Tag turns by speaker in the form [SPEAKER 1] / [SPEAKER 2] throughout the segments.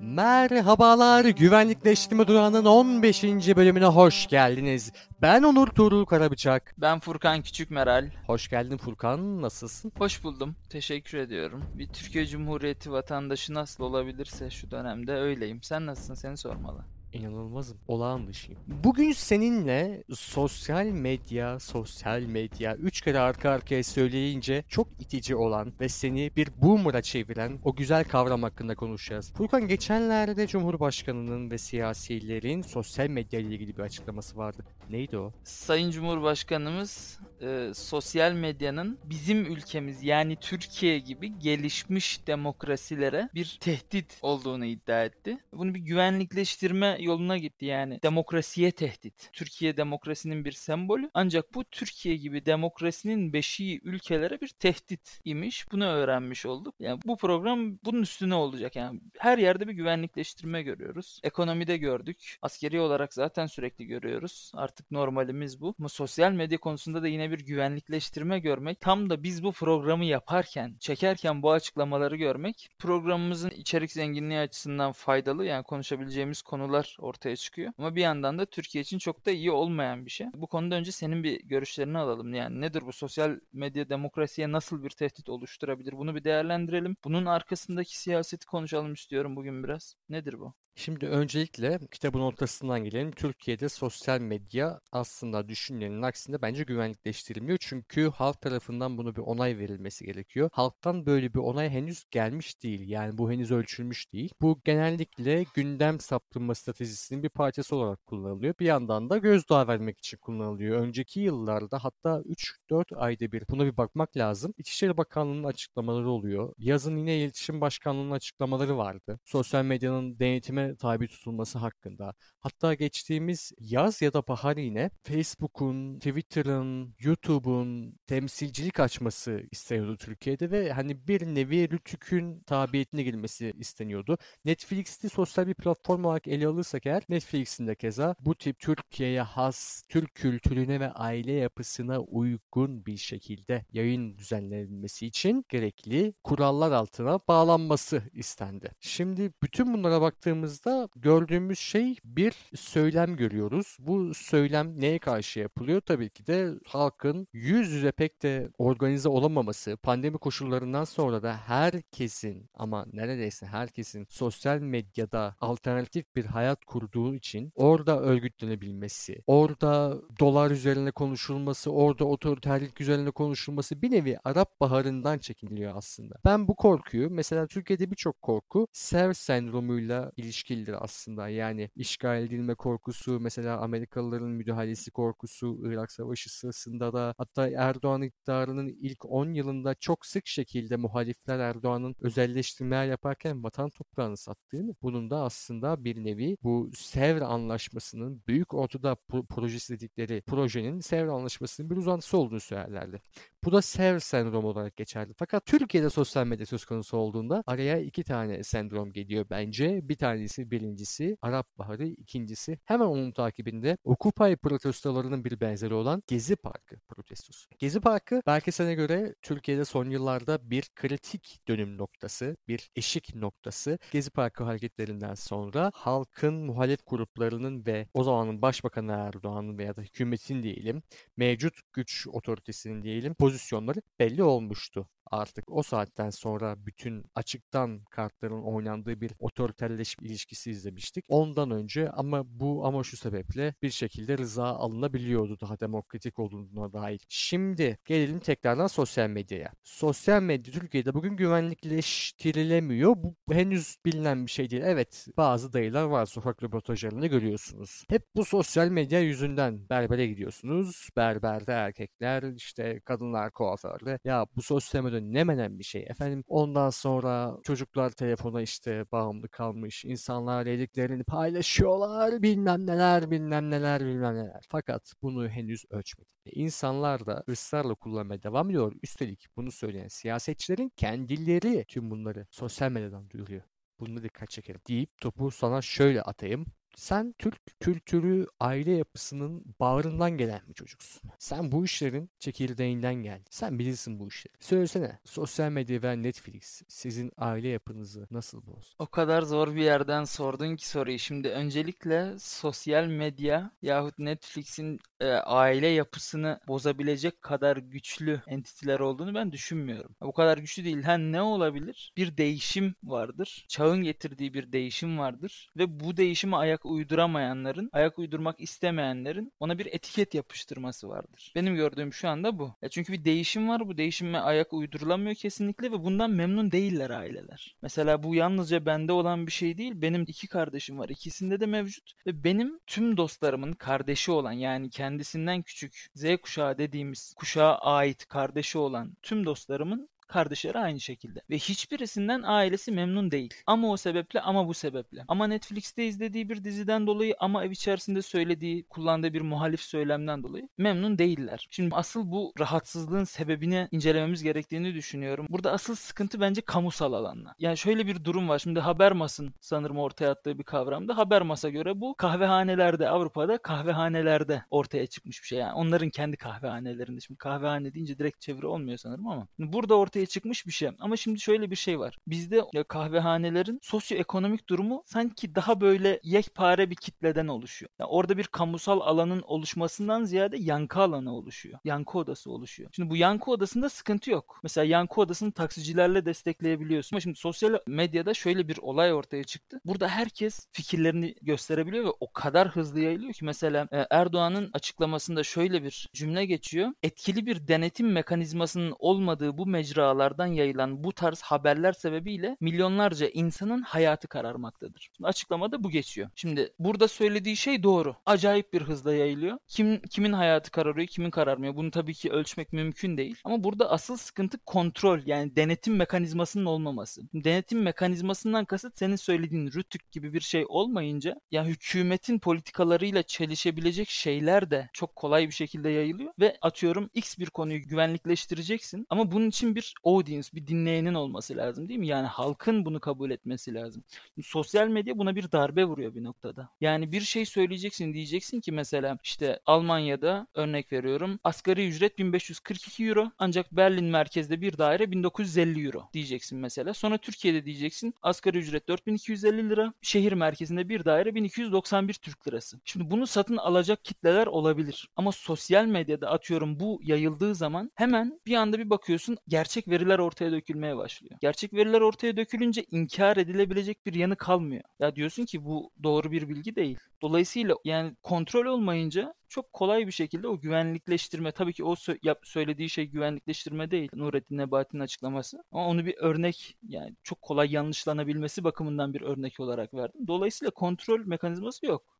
[SPEAKER 1] Merhabalar, Güvenlikleştirme Durağı'nın 15. bölümüne hoş geldiniz. Ben Onur Tuğrul Karabıçak.
[SPEAKER 2] Ben Furkan Küçük Meral.
[SPEAKER 1] Hoş geldin Furkan, nasılsın?
[SPEAKER 2] Hoş buldum. Teşekkür ediyorum. Bir Türkiye Cumhuriyeti vatandaşı nasıl olabilirse şu dönemde öyleyim. Sen nasılsın? Seni sormalı.
[SPEAKER 1] İnanılmazım. Olağan dışıyım. Bugün seninle sosyal medya, sosyal medya üç kere arka arkaya söyleyince çok itici olan ve seni bir boomer'a çeviren o güzel kavram hakkında konuşacağız. Furkan geçenlerde Cumhurbaşkanı'nın ve siyasilerin sosyal medya ile ilgili bir açıklaması vardı. Neydi o?
[SPEAKER 2] Sayın Cumhurbaşkanımız e, sosyal medyanın bizim ülkemiz yani Türkiye gibi gelişmiş demokrasilere bir tehdit olduğunu iddia etti. Bunu bir güvenlikleştirme yoluna gitti yani. Demokrasiye tehdit. Türkiye demokrasinin bir sembolü ancak bu Türkiye gibi demokrasinin beşiği ülkelere bir tehdit imiş. Bunu öğrenmiş olduk. Yani bu program bunun üstüne olacak. Yani her yerde bir güvenlikleştirme görüyoruz. Ekonomide gördük. Askeri olarak zaten sürekli görüyoruz. Artık normalimiz bu. Ama sosyal medya konusunda da yine bir güvenlikleştirme görmek. Tam da biz bu programı yaparken, çekerken bu açıklamaları görmek programımızın içerik zenginliği açısından faydalı. Yani konuşabileceğimiz konular ortaya çıkıyor. Ama bir yandan da Türkiye için çok da iyi olmayan bir şey. Bu konuda önce senin bir görüşlerini alalım. Yani nedir bu sosyal medya demokrasiye nasıl bir tehdit oluşturabilir? Bunu bir değerlendirelim. Bunun arkasındaki siyaseti konuşalım istiyorum bugün biraz. Nedir bu?
[SPEAKER 1] Şimdi öncelikle kitabın ortasından gelelim. Türkiye'de sosyal medya aslında düşünülenin aksinde bence güvenlikleştirilmiyor. Çünkü halk tarafından bunu bir onay verilmesi gerekiyor. Halktan böyle bir onay henüz gelmiş değil. Yani bu henüz ölçülmüş değil. Bu genellikle gündem saptırma stratejisinin bir parçası olarak kullanılıyor. Bir yandan da gözdağı vermek için kullanılıyor. Önceki yıllarda hatta 3-4 ayda bir buna bir bakmak lazım. İçişleri Bakanlığı'nın açıklamaları oluyor. Yazın yine İletişim Başkanlığı'nın açıklamaları vardı. Sosyal medyanın denetime tabi tutulması hakkında. Hatta geçtiğimiz yaz ya da bahar yine Facebook'un, Twitter'ın, YouTube'un temsilcilik açması isteniyordu Türkiye'de ve hani bir nevi Rütük'ün tabiyetine girmesi isteniyordu. Netflix'te sosyal bir platform olarak ele alırsak eğer Netflix'in de keza bu tip Türkiye'ye has Türk kültürüne ve aile yapısına uygun bir şekilde yayın düzenlenmesi için gerekli kurallar altına bağlanması istendi. Şimdi bütün bunlara baktığımız baktığımızda gördüğümüz şey bir söylem görüyoruz. Bu söylem neye karşı yapılıyor? Tabii ki de halkın yüz yüze pek de organize olamaması, pandemi koşullarından sonra da herkesin ama neredeyse herkesin sosyal medyada alternatif bir hayat kurduğu için orada örgütlenebilmesi, orada dolar üzerine konuşulması, orada otoriterlik üzerine konuşulması bir nevi Arap Baharı'ndan çekiliyor aslında. Ben bu korkuyu mesela Türkiye'de birçok korku Sev sendromuyla ilişkili ilişkilidir aslında. Yani işgal edilme korkusu, mesela Amerikalıların müdahalesi korkusu, Irak Savaşı sırasında da hatta Erdoğan iktidarının ilk 10 yılında çok sık şekilde muhalifler Erdoğan'ın özelleştirmeler yaparken vatan toprağını sattığını, bunun da aslında bir nevi bu Sevr Anlaşması'nın Büyük Ortada Projesi dedikleri projenin Sevr Anlaşması'nın bir uzantısı olduğunu söylerlerdi. Bu da Sevr sendromu olarak geçerli. Fakat Türkiye'de sosyal medya söz konusu olduğunda araya iki tane sendrom geliyor bence. Bir tanesi birincisi Arap Baharı, ikincisi hemen onun takibinde Occupy protestolarının bir benzeri olan Gezi Parkı protestosu. Gezi Parkı belki sana göre Türkiye'de son yıllarda bir kritik dönüm noktası, bir eşik noktası. Gezi Parkı hareketlerinden sonra halkın muhalef gruplarının ve o zamanın Başbakanı Erdoğan'ın veya da hükümetin diyelim, mevcut güç otoritesinin diyelim pozisyonları belli olmuştu artık o saatten sonra bütün açıktan kartların oynandığı bir otoriterleşme ilişkisi izlemiştik. Ondan önce ama bu ama şu sebeple bir şekilde rıza alınabiliyordu daha demokratik olduğuna dair. Şimdi gelelim tekrardan sosyal medyaya. Sosyal medya Türkiye'de bugün güvenlikleştirilemiyor. Bu henüz bilinen bir şey değil. Evet bazı dayılar var sokak röportajlarında görüyorsunuz. Hep bu sosyal medya yüzünden berbere gidiyorsunuz. Berberde erkekler işte kadınlar kuaförde. Ya bu sosyal medya ne menen bir şey. Efendim ondan sonra çocuklar telefona işte bağımlı kalmış. İnsanlar dediklerini paylaşıyorlar. Bilmem neler bilmem neler bilmem neler. Fakat bunu henüz ölçmedik. İnsanlar da ısrarla kullanmaya devam ediyor. Üstelik bunu söyleyen siyasetçilerin kendileri tüm bunları sosyal medyadan duyuruyor. Bunu dikkat çekelim deyip topu sana şöyle atayım. Sen Türk kültürü, aile yapısının bağrından gelen bir çocuksun. Sen bu işlerin çekirdeğinden geldin. Sen bilirsin bu işleri. Söylesene sosyal medya ve Netflix sizin aile yapınızı nasıl bozdu?
[SPEAKER 2] O kadar zor bir yerden sordun ki soruyu. Şimdi öncelikle sosyal medya yahut Netflix'in e, aile yapısını bozabilecek kadar güçlü entiteler olduğunu ben düşünmüyorum. Bu kadar güçlü değil. Ha ne olabilir? Bir değişim vardır. Çağın getirdiği bir değişim vardır ve bu değişime ayak uyduramayanların, ayak uydurmak istemeyenlerin ona bir etiket yapıştırması vardır. Benim gördüğüm şu anda bu. Ya çünkü bir değişim var. Bu değişime ayak uydurulamıyor kesinlikle ve bundan memnun değiller aileler. Mesela bu yalnızca bende olan bir şey değil. Benim iki kardeşim var. İkisinde de mevcut ve benim tüm dostlarımın kardeşi olan yani kendisinden küçük Z kuşağı dediğimiz kuşağa ait kardeşi olan tüm dostlarımın kardeşleri aynı şekilde. Ve hiçbirisinden ailesi memnun değil. Ama o sebeple ama bu sebeple. Ama Netflix'te izlediği bir diziden dolayı ama ev içerisinde söylediği, kullandığı bir muhalif söylemden dolayı memnun değiller. Şimdi asıl bu rahatsızlığın sebebini incelememiz gerektiğini düşünüyorum. Burada asıl sıkıntı bence kamusal alanla. Yani şöyle bir durum var. Şimdi Habermas'ın sanırım ortaya attığı bir kavramda. Habermas'a göre bu kahvehanelerde, Avrupa'da kahvehanelerde ortaya çıkmış bir şey. Yani onların kendi kahvehanelerinde. Şimdi kahvehane deyince direkt çeviri olmuyor sanırım ama. Burada ortaya ortaya çıkmış bir şey. Ama şimdi şöyle bir şey var. Bizde kahvehanelerin sosyoekonomik durumu sanki daha böyle yekpare bir kitleden oluşuyor. Yani orada bir kamusal alanın oluşmasından ziyade yankı alanı oluşuyor. Yankı odası oluşuyor. Şimdi bu yankı odasında sıkıntı yok. Mesela yankı odasını taksicilerle destekleyebiliyorsun. Ama şimdi sosyal medyada şöyle bir olay ortaya çıktı. Burada herkes fikirlerini gösterebiliyor ve o kadar hızlı yayılıyor ki mesela e, Erdoğan'ın açıklamasında şöyle bir cümle geçiyor. Etkili bir denetim mekanizmasının olmadığı bu mecra mecralardan yayılan bu tarz haberler sebebiyle milyonlarca insanın hayatı kararmaktadır. Açıklamada bu geçiyor. Şimdi burada söylediği şey doğru. Acayip bir hızla yayılıyor. Kim kimin hayatı kararıyor, kimin kararmıyor? Bunu tabii ki ölçmek mümkün değil. Ama burada asıl sıkıntı kontrol yani denetim mekanizmasının olmaması. Denetim mekanizmasından kasıt senin söylediğin rütük gibi bir şey olmayınca ya hükümetin politikalarıyla çelişebilecek şeyler de çok kolay bir şekilde yayılıyor ve atıyorum X bir konuyu güvenlikleştireceksin ama bunun için bir audience, bir dinleyenin olması lazım değil mi? Yani halkın bunu kabul etmesi lazım. Sosyal medya buna bir darbe vuruyor bir noktada. Yani bir şey söyleyeceksin diyeceksin ki mesela işte Almanya'da örnek veriyorum asgari ücret 1542 euro ancak Berlin merkezde bir daire 1950 euro diyeceksin mesela. Sonra Türkiye'de diyeceksin asgari ücret 4250 lira şehir merkezinde bir daire 1291 Türk lirası. Şimdi bunu satın alacak kitleler olabilir. Ama sosyal medyada atıyorum bu yayıldığı zaman hemen bir anda bir bakıyorsun gerçek veriler ortaya dökülmeye başlıyor. Gerçek veriler ortaya dökülünce inkar edilebilecek bir yanı kalmıyor. Ya diyorsun ki bu doğru bir bilgi değil. Dolayısıyla yani kontrol olmayınca çok kolay bir şekilde o güvenlikleştirme tabii ki o sö- yap, söylediği şey güvenlikleştirme değil Nurettin Nebati'nin açıklaması ama onu bir örnek yani çok kolay yanlışlanabilmesi bakımından bir örnek olarak verdim. Dolayısıyla kontrol mekanizması yok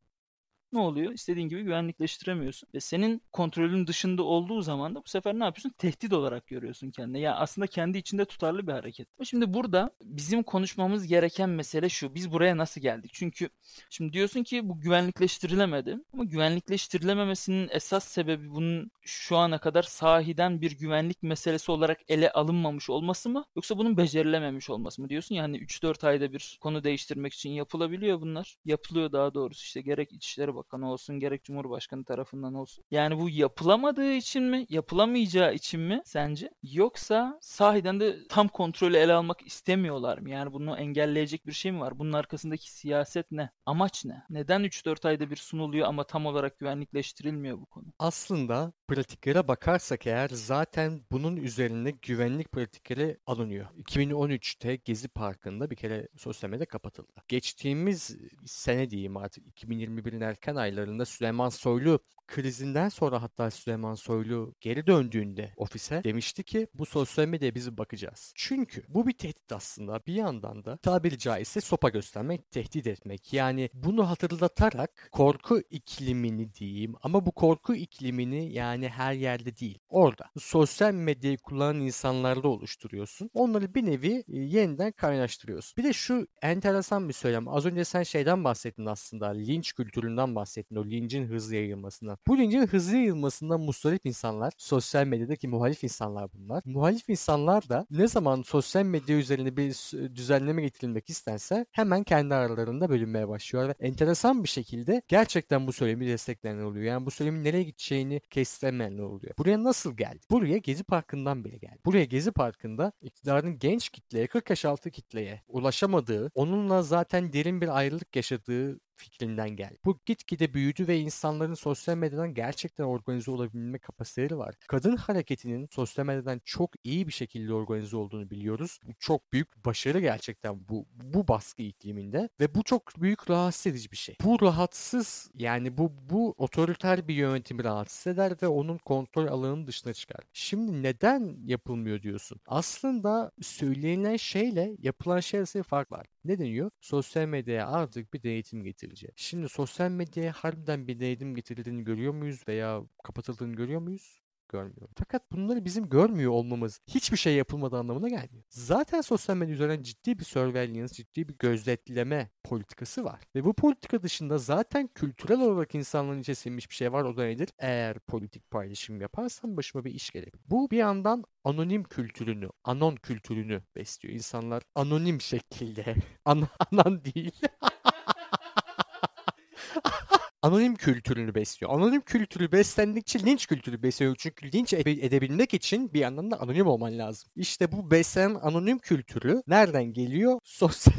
[SPEAKER 2] ne oluyor? İstediğin gibi güvenlikleştiremiyorsun. Ve senin kontrolün dışında olduğu zaman da bu sefer ne yapıyorsun? Tehdit olarak görüyorsun kendine. Ya aslında kendi içinde tutarlı bir hareket. Şimdi burada bizim konuşmamız gereken mesele şu. Biz buraya nasıl geldik? Çünkü şimdi diyorsun ki bu güvenlikleştirilemedi. Ama güvenlikleştirilememesinin esas sebebi bunun şu ana kadar sahiden bir güvenlik meselesi olarak ele alınmamış olması mı? Yoksa bunun becerilememiş olması mı? Diyorsun ya hani 3-4 ayda bir konu değiştirmek için yapılabiliyor bunlar. Yapılıyor daha doğrusu işte gerek İçişleri Bakanı olsun gerek Cumhurbaşkanı tarafından olsun. Yani bu yapılamadığı için mi, yapılamayacağı için mi sence? Yoksa sahiden de tam kontrolü ele almak istemiyorlar mı? Yani bunu engelleyecek bir şey mi var? Bunun arkasındaki siyaset ne? Amaç ne? Neden 3-4 ayda bir sunuluyor ama tam olarak güvenlikleştirilmiyor bu konu?
[SPEAKER 1] Aslında pratiklere bakarsak eğer zaten bunun üzerine güvenlik pratikleri alınıyor. 2013'te Gezi Parkı'nda bir kere sosyal medya kapatıldı. Geçtiğimiz sene diyeyim artık 2021'in erken aylarında Süleyman Soylu krizinden sonra hatta Süleyman Soylu geri döndüğünde ofise demişti ki bu sosyal medyaya biz bakacağız. Çünkü bu bir tehdit aslında. Bir yandan da tabiri caizse sopa göstermek, tehdit etmek. Yani bunu hatırlatarak korku iklimini diyeyim ama bu korku iklimini yani her yerde değil. Orada. Sosyal medyayı kullanan insanlarda oluşturuyorsun. Onları bir nevi e, yeniden kaynaştırıyorsun. Bir de şu enteresan bir söylem. Az önce sen şeyden bahsettin aslında. Linç kültüründen bahsettin. O lincin hızlı yayılmasından. Bu lincin hızlı yayılmasından mustarip insanlar, sosyal medyadaki muhalif insanlar bunlar. Muhalif insanlar da ne zaman sosyal medya üzerine bir düzenleme getirilmek istense hemen kendi aralarında bölünmeye başlıyor ve enteresan bir şekilde gerçekten bu söylemi destekleyen oluyor. Yani bu söylemin nereye gideceğini kestiremeyenler oluyor. Buraya nasıl geldi? Buraya Gezi Parkı'ndan bile geldi. Buraya Gezi Parkı'nda iktidarın genç kitleye, 40 yaş altı kitleye ulaşamadığı, onunla zaten derin bir ayrılık yaşadığı fikrinden geldi. Bu gitgide büyüdü ve insanların sosyal medyadan gerçekten organize olabilme kapasiteleri var. Kadın hareketinin sosyal medyadan çok iyi bir şekilde organize olduğunu biliyoruz. Bu çok büyük başarı gerçekten bu bu baskı ikliminde ve bu çok büyük rahatsız edici bir şey. Bu rahatsız yani bu bu otoriter bir yönetimi rahatsız eder ve onun kontrol alanının dışına çıkar. Şimdi neden yapılmıyor diyorsun? Aslında söylenilen şeyle yapılan şey arasında fark var. Ne deniyor? Sosyal medyaya artık bir denetim getirilecek. Şimdi sosyal medyaya harbiden bir denetim getirildiğini görüyor muyuz veya kapatıldığını görüyor muyuz? Görmüyorum. Fakat bunları bizim görmüyor olmamız hiçbir şey yapılmadığı anlamına gelmiyor. Zaten sosyal medya üzerinden ciddi bir surveillance, ciddi bir gözetleme politikası var. Ve bu politika dışında zaten kültürel olarak insanların içe sinmiş bir şey var. O da nedir? Eğer politik paylaşım yaparsam başıma bir iş gelebilir. Bu bir yandan anonim kültürünü, anon kültürünü besliyor. İnsanlar anonim şekilde, an anan değil. anonim kültürünü besliyor. Anonim kültürü beslendikçe linç kültürü besliyor. Çünkü linç edebilmek için bir yandan da anonim olman lazım. İşte bu beslenen anonim kültürü nereden geliyor? Sosyal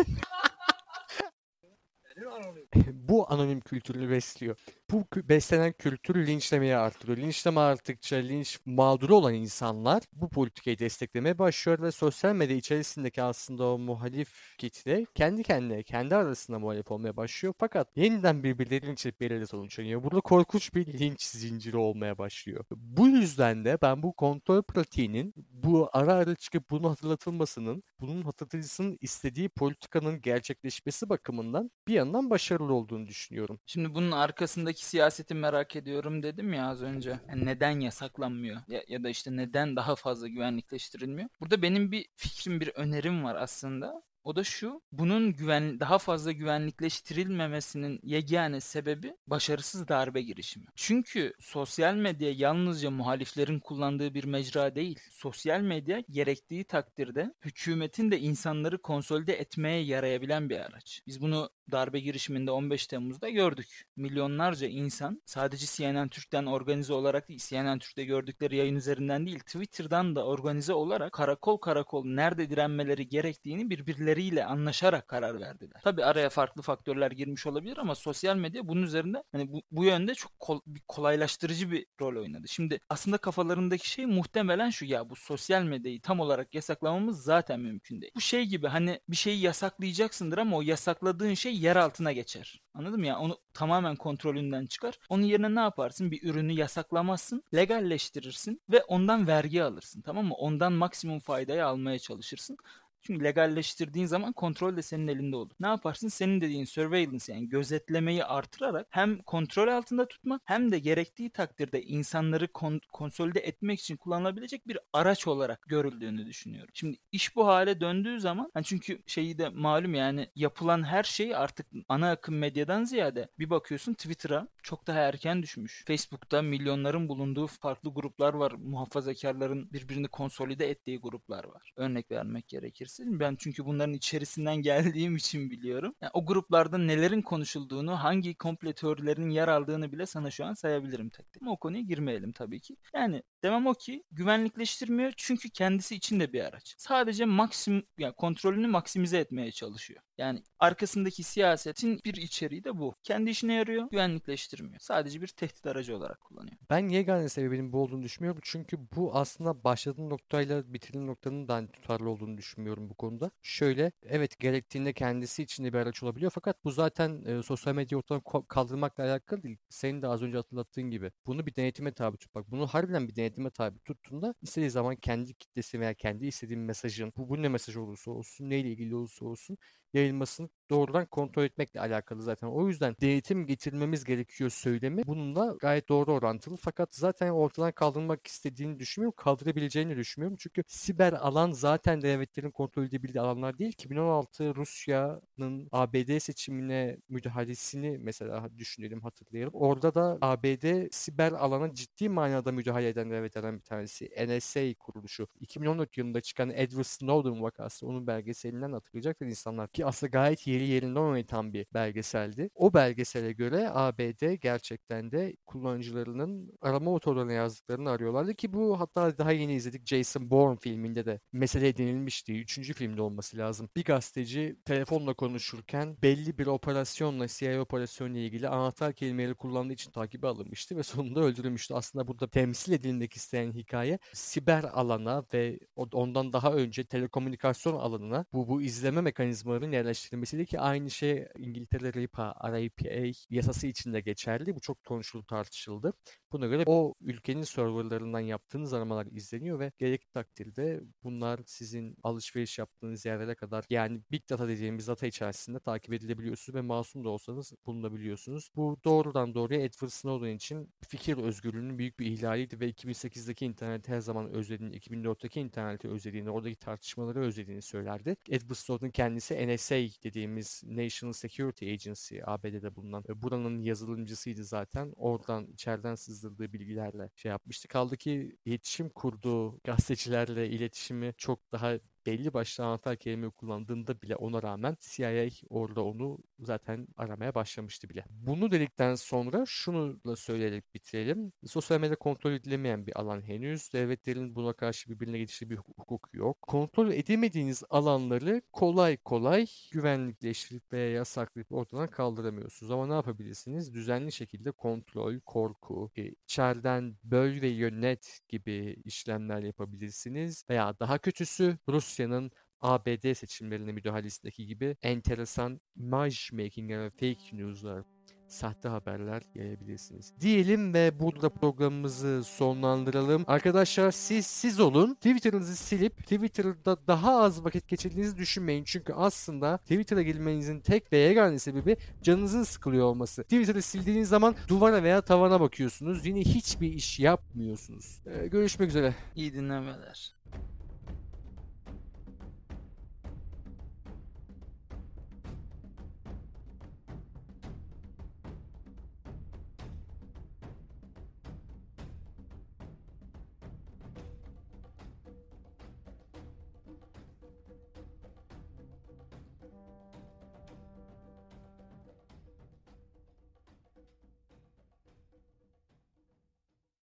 [SPEAKER 1] bu anonim kültürünü besliyor. Bu beslenen kültür linçlemeyi artırıyor. Linçleme arttıkça linç mağduru olan insanlar bu politikayı desteklemeye başlıyor ve sosyal medya içerisindeki aslında o muhalif kitle kendi kendine, kendi arasında muhalif olmaya başlıyor. Fakat yeniden birbirleri linç edip belirli sonuçlanıyor. Burada korkunç bir linç zinciri olmaya başlıyor. Bu yüzden de ben bu kontrol pratiğinin bu ara ara çıkıp bunun hatırlatılmasının, bunun hatırlatıcısının istediği politikanın gerçekleşmesi bakımından bir yandan başarılı olduğunu düşünüyorum.
[SPEAKER 2] Şimdi bunun arkasındaki siyaseti merak ediyorum dedim ya az önce. Yani neden yasaklanmıyor ya, ya da işte neden daha fazla güvenlikleştirilmiyor? Burada benim bir fikrim, bir önerim var aslında. O da şu, bunun güven daha fazla güvenlikleştirilmemesinin yegane sebebi başarısız darbe girişimi. Çünkü sosyal medya yalnızca muhaliflerin kullandığı bir mecra değil. Sosyal medya gerektiği takdirde hükümetin de insanları konsolide etmeye yarayabilen bir araç. Biz bunu darbe girişiminde 15 Temmuz'da gördük. Milyonlarca insan sadece CNN Türk'ten organize olarak değil, CNN Türk'te gördükleri yayın üzerinden değil, Twitter'dan da organize olarak karakol karakol nerede direnmeleri gerektiğini birbirleriyle anlaşarak karar verdiler. Tabi araya farklı faktörler girmiş olabilir ama sosyal medya bunun üzerinde hani bu, bu yönde çok kol, bir kolaylaştırıcı bir rol oynadı. Şimdi aslında kafalarındaki şey muhtemelen şu ya bu sosyal medyayı tam olarak yasaklamamız zaten mümkün değil. Bu şey gibi hani bir şeyi yasaklayacaksındır ama o yasakladığın şey yer altına geçer. Anladın mı ya? Onu tamamen kontrolünden çıkar. Onun yerine ne yaparsın? Bir ürünü yasaklamazsın, legalleştirirsin ve ondan vergi alırsın. Tamam mı? Ondan maksimum faydayı almaya çalışırsın. Çünkü legalleştirdiğin zaman kontrol de senin elinde olur. Ne yaparsın? Senin dediğin surveillance yani gözetlemeyi artırarak hem kontrol altında tutmak hem de gerektiği takdirde insanları kon- konsolide etmek için kullanılabilecek bir araç olarak görüldüğünü düşünüyorum. Şimdi iş bu hale döndüğü zaman hani çünkü şeyi de malum yani yapılan her şey artık ana akım medyadan ziyade bir bakıyorsun Twitter'a çok daha erken düşmüş. Facebook'ta milyonların bulunduğu farklı gruplar var. Muhafazakarların birbirini konsolide ettiği gruplar var. Örnek vermek gerekir olabilirsin. Ben çünkü bunların içerisinden geldiğim için biliyorum. Yani o gruplarda nelerin konuşulduğunu, hangi komple teorilerinin yer aldığını bile sana şu an sayabilirim tek tek. Ama o konuya girmeyelim tabii ki. Yani demem o ki güvenlikleştirmiyor çünkü kendisi için de bir araç. Sadece maksim yani kontrolünü maksimize etmeye çalışıyor. Yani arkasındaki siyasetin bir içeriği de bu. Kendi işine yarıyor, güvenlikleştirmiyor. Sadece bir tehdit aracı olarak kullanıyor.
[SPEAKER 1] Ben yegane sebebinin bu olduğunu düşünmüyorum. Çünkü bu aslında başladığın noktayla bitirdiğin noktanın da tutarlı olduğunu düşünmüyorum bu konuda. Şöyle, evet gerektiğinde kendisi için de bir araç olabiliyor. Fakat bu zaten e, sosyal medya ortadan kaldırmakla alakalı değil. Senin de az önce hatırlattığın gibi. Bunu bir denetime tabi tutmak. Bunu harbiden bir denetime tabi tuttuğunda istediği zaman kendi kitlesi veya kendi istediğin mesajın bu, bu ne mesaj olursa olsun, neyle ilgili olursa olsun yayılmasını doğrudan kontrol etmekle alakalı zaten. O yüzden denetim getirmemiz gerekiyor söylemi bununla gayet doğru orantılı. Fakat zaten ortadan kaldırmak istediğini düşünmüyorum. Kaldırabileceğini düşünmüyorum. Çünkü siber alan zaten devletlerin kontrol edebildiği alanlar değil. 2016 Rusya'nın ABD seçimine müdahalesini mesela düşünelim hatırlayalım. Orada da ABD siber alana ciddi manada müdahale eden devletlerden bir tanesi. NSA kuruluşu. 2014 yılında çıkan Edward Snowden vakası onun belgeselinden hatırlayacaklar insanlar ki aslında gayet yeri yerinden oynatan bir belgeseldi. O belgesele göre ABD gerçekten de kullanıcılarının arama motorlarına yazdıklarını arıyorlardı ki bu hatta daha yeni izledik Jason Bourne filminde de mesele edinilmişti. Üçüncü filmde olması lazım. Bir gazeteci telefonla konuşurken belli bir operasyonla CIA operasyonla ilgili anahtar kelimeleri kullandığı için takibi alınmıştı ve sonunda öldürülmüştü. Aslında burada temsil edilmek isteyen hikaye siber alana ve ondan daha önce telekomünikasyon alanına bu bu izleme mekanizmalarının yerleştirilmesiydi ki aynı şey İngiltere RIPA, RIPA yasası içinde geçerli. Bu çok konuşuldu, tartışıldı. Buna göre o ülkenin serverlarından yaptığınız aramalar izleniyor ve gerekli takdirde bunlar sizin alışveriş yaptığınız yerlere kadar yani big data dediğimiz data içerisinde takip edilebiliyorsunuz ve masum da olsanız bulunabiliyorsunuz. Bu doğrudan doğruya Edward Snowden için fikir özgürlüğünün büyük bir ihlaliydi ve 2008'deki internet her zaman özlediğini, 2004'teki interneti özlediğini, oradaki tartışmaları özlediğini söylerdi. Edward Snowden kendisi NSA dediğimiz National Security Agency ABD'de bulunan buranın yazılımcısıydı zaten. Oradan içeriden sızdırdığı bilgilerle şey yapmıştı. Kaldı ki iletişim kurduğu gazetecilerle iletişimi çok daha belli başlı anahtar kelime kullandığında bile ona rağmen CIA orada onu zaten aramaya başlamıştı bile. Bunu dedikten sonra şunu da söyleyerek bitirelim. Sosyal medya kontrol edilemeyen bir alan henüz. Devletlerin buna karşı birbirine geçtiği bir hukuk yok. Kontrol edemediğiniz alanları kolay kolay güvenlikleştirip veya yasaklayıp ortadan kaldıramıyorsunuz. Ama ne yapabilirsiniz? Düzenli şekilde kontrol, korku, e, içeriden böl ve yönet gibi işlemler yapabilirsiniz. Veya daha kötüsü Rusya Rusya'nın ABD seçimlerine müdahalesindeki gibi enteresan image making ve fake news'lar sahte haberler yayabilirsiniz. Diyelim ve burada programımızı sonlandıralım. Arkadaşlar siz siz olun. Twitter'ınızı silip Twitter'da daha az vakit geçirdiğinizi düşünmeyin. Çünkü aslında Twitter'a girmenizin tek ve yegane sebebi canınızın sıkılıyor olması. Twitter'ı sildiğiniz zaman duvara veya tavana bakıyorsunuz. Yine hiçbir iş yapmıyorsunuz. Ee, görüşmek üzere.
[SPEAKER 2] İyi dinlemeler.